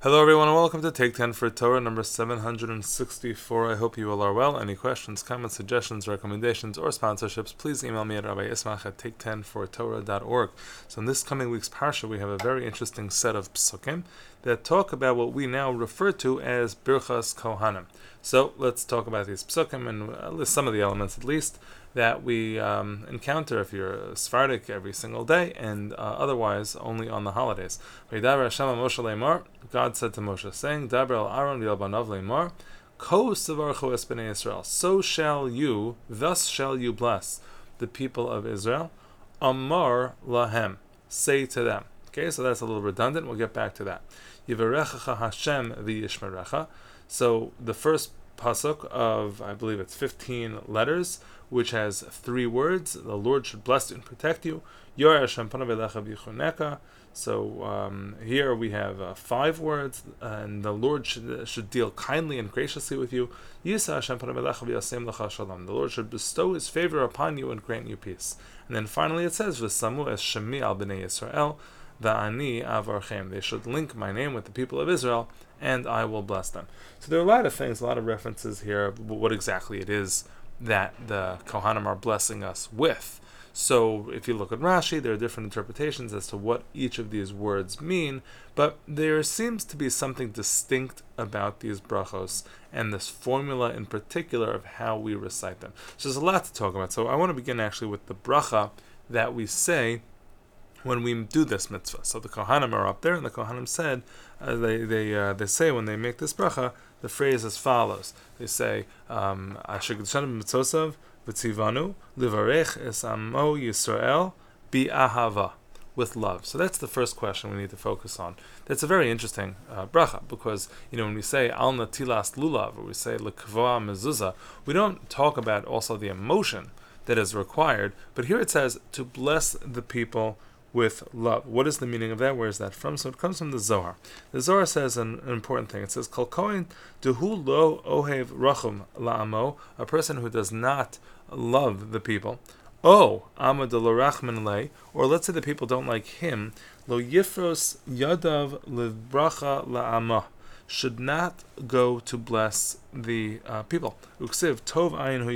Hello, everyone, and welcome to Take 10 for Torah number 764. I hope you all are well. Any questions, comments, suggestions, recommendations, or sponsorships, please email me at Rabbi rabbiismach at take10fortorah.org. So, in this coming week's Parsha, we have a very interesting set of psukim that talk about what we now refer to as Birchas Kohanim. So, let's talk about these psukim and uh, list some of the elements at least that we um, encounter if you're Sephardic every single day, and uh, otherwise only on the holidays. God said to Moshe, saying, Dabra Aaron Yalbanav Lemar, Ko Israel, so shall you, thus shall you bless the people of Israel. Amar lahem, say to them. Okay, so that's a little redundant. We'll get back to that. Yivarechacha Hashem v'yishmerecha. So the first pasuk of I believe it's 15 letters, which has three words. The Lord should bless you and protect you. So um, here we have uh, five words, and the Lord should, should deal kindly and graciously with you. The Lord should bestow His favor upon you and grant you peace. And then finally it says, "V'samu es shemi al bnei Yisrael." Va'ani avarchem. They should link my name with the people of Israel, and I will bless them. So there are a lot of things, a lot of references here, what exactly it is that the Kohanim are blessing us with. So if you look at Rashi, there are different interpretations as to what each of these words mean, but there seems to be something distinct about these brachos and this formula in particular of how we recite them. So there's a lot to talk about. So I want to begin actually with the bracha that we say when we do this mitzvah. So the Kohanim are up there, and the Kohanim said, uh, they they uh, they say when they make this bracha, the phrase as follows. They say, um, Asher mitzosav v'tzivanu livarech es amo Yisrael bi with love. So that's the first question we need to focus on. That's a very interesting uh, bracha because you know when we say al natilas lulav or we say lekva mezuzah, we don't talk about also the emotion that is required, but here it says to bless the people with love. What is the meaning of that? Where is that from? So it comes from the Zohar. The Zohar says an, an important thing. It says, Kol kohen duhu lo ohev rachum la'amo, a person who does not love the people. Oh, amad le, or let's say the people don't like him, lo yifros yadav livbracha la'amah should not go to bless the uh, people. Uksiv tov ayin hu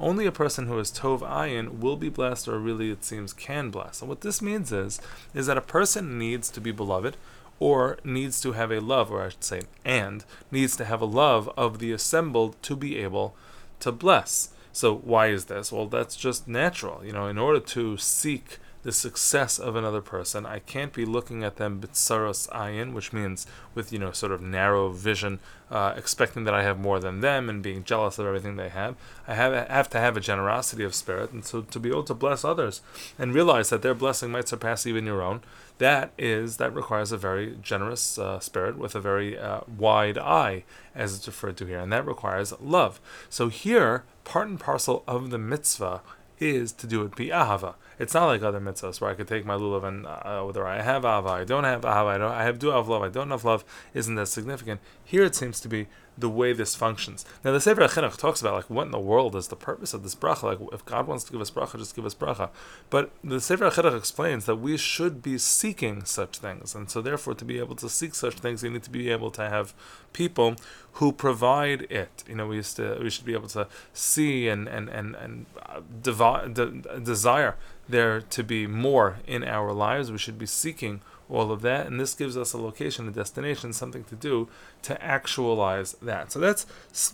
only a person who is Tov Ayin will be blessed, or really it seems can bless. And what this means is, is that a person needs to be beloved, or needs to have a love, or I should say, and needs to have a love of the assembled to be able to bless. So why is this? Well, that's just natural. You know, in order to seek the success of another person. I can't be looking at them bitsaros ayin, which means with you know sort of narrow vision, uh, expecting that I have more than them and being jealous of everything they have. I have have to have a generosity of spirit, and so to be able to bless others and realize that their blessing might surpass even your own. That is that requires a very generous uh, spirit with a very uh, wide eye, as it's referred to here, and that requires love. So here, part and parcel of the mitzvah is to do it bi ahava. It's not like other mitzvahs where I could take my lulav and uh, whether I have ahava, I don't have ahava, I, don't, I have do have love, I don't have love, isn't that significant. Here it seems to be the way this functions. Now the Sefer Chinuch talks about like what in the world is the purpose of this bracha? Like if God wants to give us bracha, just give us bracha. But the Sefer Chinuch explains that we should be seeking such things, and so therefore to be able to seek such things, you need to be able to have people who provide it. You know, we used to we should be able to see and and and and uh, devi- de- desire there to be more in our lives. We should be seeking all of that, and this gives us a location, a destination, something to do to actualize that. So that's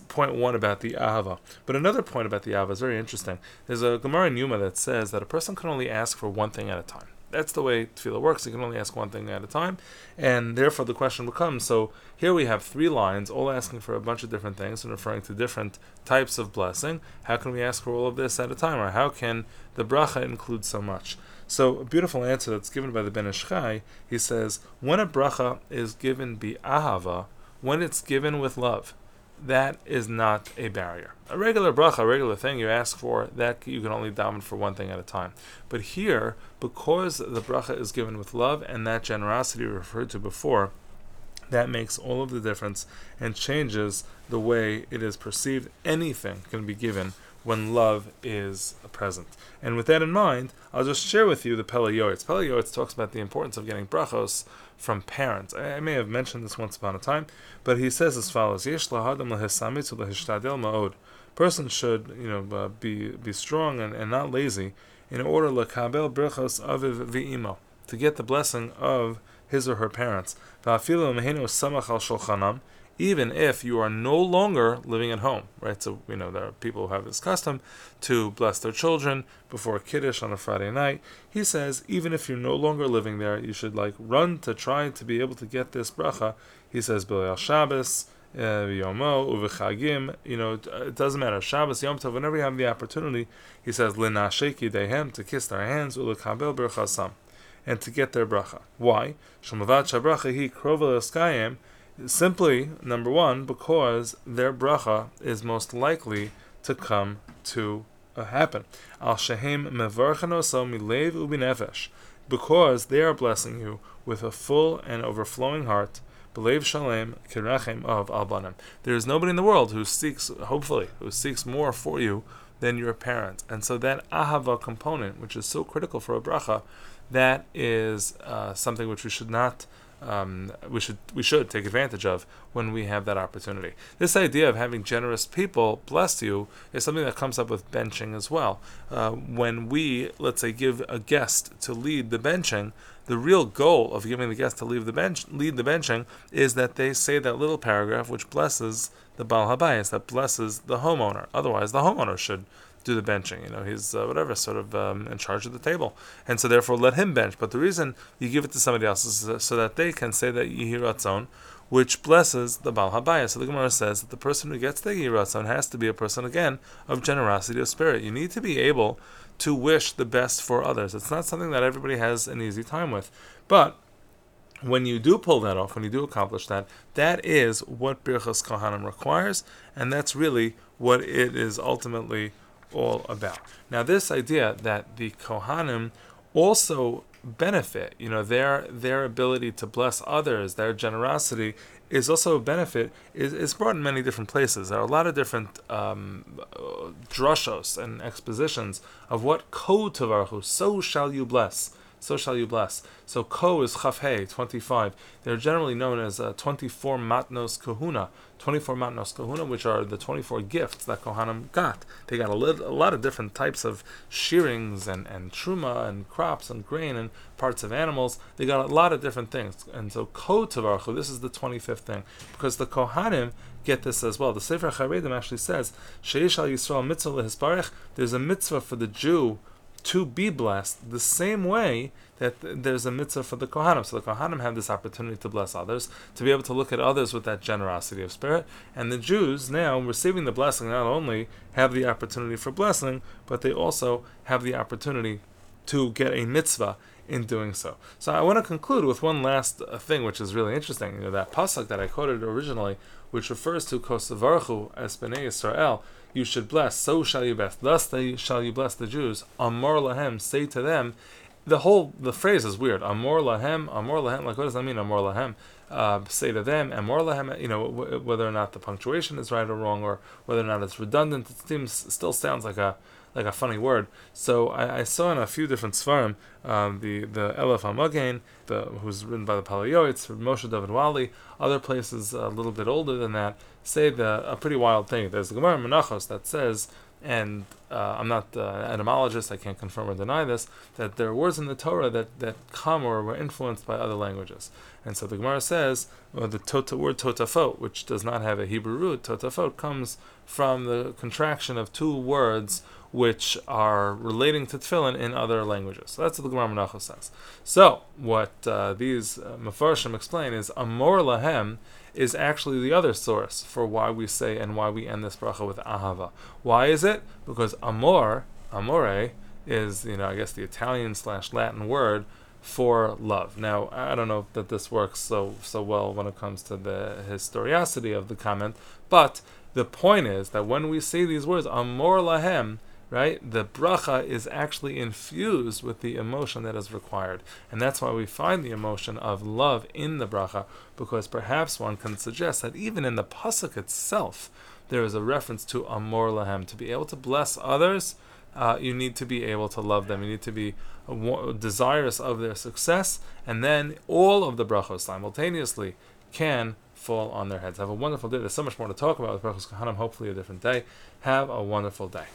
point one about the Ahava. But another point about the Ahava is very interesting. There's a Gemara in Yuma that says that a person can only ask for one thing at a time. That's the way tefillah works. You can only ask one thing at a time, and therefore the question becomes: so here we have three lines, all asking for a bunch of different things and referring to different types of blessing. How can we ask for all of this at a time, or how can the bracha include so much? So a beautiful answer that's given by the Ben Ish Chai. He says when a bracha is given bi ahava, when it's given with love, that is not a barrier. A regular bracha, a regular thing you ask for, that you can only daven for one thing at a time. But here, because the bracha is given with love and that generosity referred to before, that makes all of the difference and changes the way it is perceived. Anything can be given when love is present. And with that in mind, I'll just share with you the. Pele Yoetz talks about the importance of getting brachos from parents. I, I, may have mentioned this once upon a time, but he says as follows: Yesh ma'od. Person should, you know, uh, be be strong and, and not lazy in order lakabel brachos aviv v'imo to get the blessing of his or her parents even if you are no longer living at home, right? So you know there are people who have this custom to bless their children before Kiddush on a Friday night. He says even if you're no longer living there, you should like run to try to be able to get this bracha. He says B'leil Shabbos. Uh, Yomo uvechagim, you know, it doesn't matter. Shabbos, Yom Tov, whenever you have the opportunity, he says linasheki dehem to kiss their hands ulekabel berchasam, and to get their bracha. Why? Shemavat shabracha he krovel Simply, number one, because their bracha is most likely to come to uh, happen. Al shehem mevarchanoso milev ubinefesh, because they are blessing you with a full and overflowing heart. Believe shalem kirachem of albanim. There is nobody in the world who seeks, hopefully, who seeks more for you than your parents. And so that ahava component, which is so critical for a bracha, that is uh, something which we should not um, we should we should take advantage of when we have that opportunity. This idea of having generous people bless you is something that comes up with benching as well. Uh, when we let's say give a guest to lead the benching, the real goal of giving the guest to lead the bench lead the benching is that they say that little paragraph which blesses the Baal Habayis, that blesses the homeowner. Otherwise, the homeowner should do the benching. You know, he's uh, whatever, sort of um, in charge of the table, and so therefore let him bench. But the reason you give it to somebody else is so that they can say that Yihiratzon, which blesses the Baal Habaya. So the Gemara says that the person who gets the Yihiratzon has to be a person again of generosity of spirit. You need to be able to wish the best for others. It's not something that everybody has an easy time with, but when you do pull that off, when you do accomplish that, that is what Birchas Kohanim requires, and that's really what it is ultimately all about. Now, this idea that the Kohanim also benefit, you know, their their ability to bless others, their generosity is also a benefit, is, brought in many different places. There are a lot of different um, drushos and expositions of what ko tavarchu, so shall you bless so shall you bless. So ko is chafhei, 25. They're generally known as uh, 24 matnos kahuna, 24 matnos kahuna, which are the 24 gifts that Kohanim got. They got a, li- a lot of different types of shearings and, and truma and crops and grain and parts of animals. They got a lot of different things. And so ko tavarchu, this is the 25th thing, because the Kohanim get this as well. The Sefer Charedim actually says, Sheish al Yisrael mitzvah there's a mitzvah for the Jew to be blessed the same way that there's a mitzvah for the Kohanim. So the Kohanim have this opportunity to bless others, to be able to look at others with that generosity of spirit. And the Jews, now receiving the blessing, not only have the opportunity for blessing, but they also have the opportunity to get a mitzvah in doing so. So I want to conclude with one last uh, thing, which is really interesting. You know, that pasuk that I quoted originally, which refers to Kosavarchu as Bnei Israel, you should bless, so shall you bless, thus they shall you bless the Jews. Amor lahem, say to them, the whole the phrase is weird. Amor lahem, amor lahem. Like what does that mean? Amor lahem. Uh, say to them, amor lahem. You know w- whether or not the punctuation is right or wrong, or whether or not it's redundant. It seems still sounds like a like a funny word. So I, I saw in a few different svarim, um, the the Elef Hamagen, the who's written by the Pele Moshe David Wali, other places a little bit older than that, say the a pretty wild thing. There's the Gemara Menachos that says, and uh, I'm not uh, an etymologist, I can't confirm or deny this, that there are words in the Torah that, that come or were influenced by other languages. And so the Gemara says, well, the tota, word totafot, which does not have a Hebrew root, totafot comes from the contraction of two words which are relating to tefillin in other languages. So that's what the Gemara Menachos says. So what uh, these uh, Mefarshim explain is Amor Lahem is actually the other source for why we say and why we end this bracha with Ahava. Why is it? Because Amor, Amore, is, you know, I guess the Italian slash Latin word for love. Now, I don't know that this works so so well when it comes to the historicity of the comment, but the point is that when we say these words, Amor Lahem, right? The bracha is actually infused with the emotion that is required. And that's why we find the emotion of love in the bracha, because perhaps one can suggest that even in the pasuk itself, there is a reference to amor lahem. To be able to bless others, uh, you need to be able to love them. You need to be desirous of their success, and then all of the brachos simultaneously can fall on their heads. Have a wonderful day. There's so much more to talk about with brachos kahanim. Hopefully, a different day. Have a wonderful day.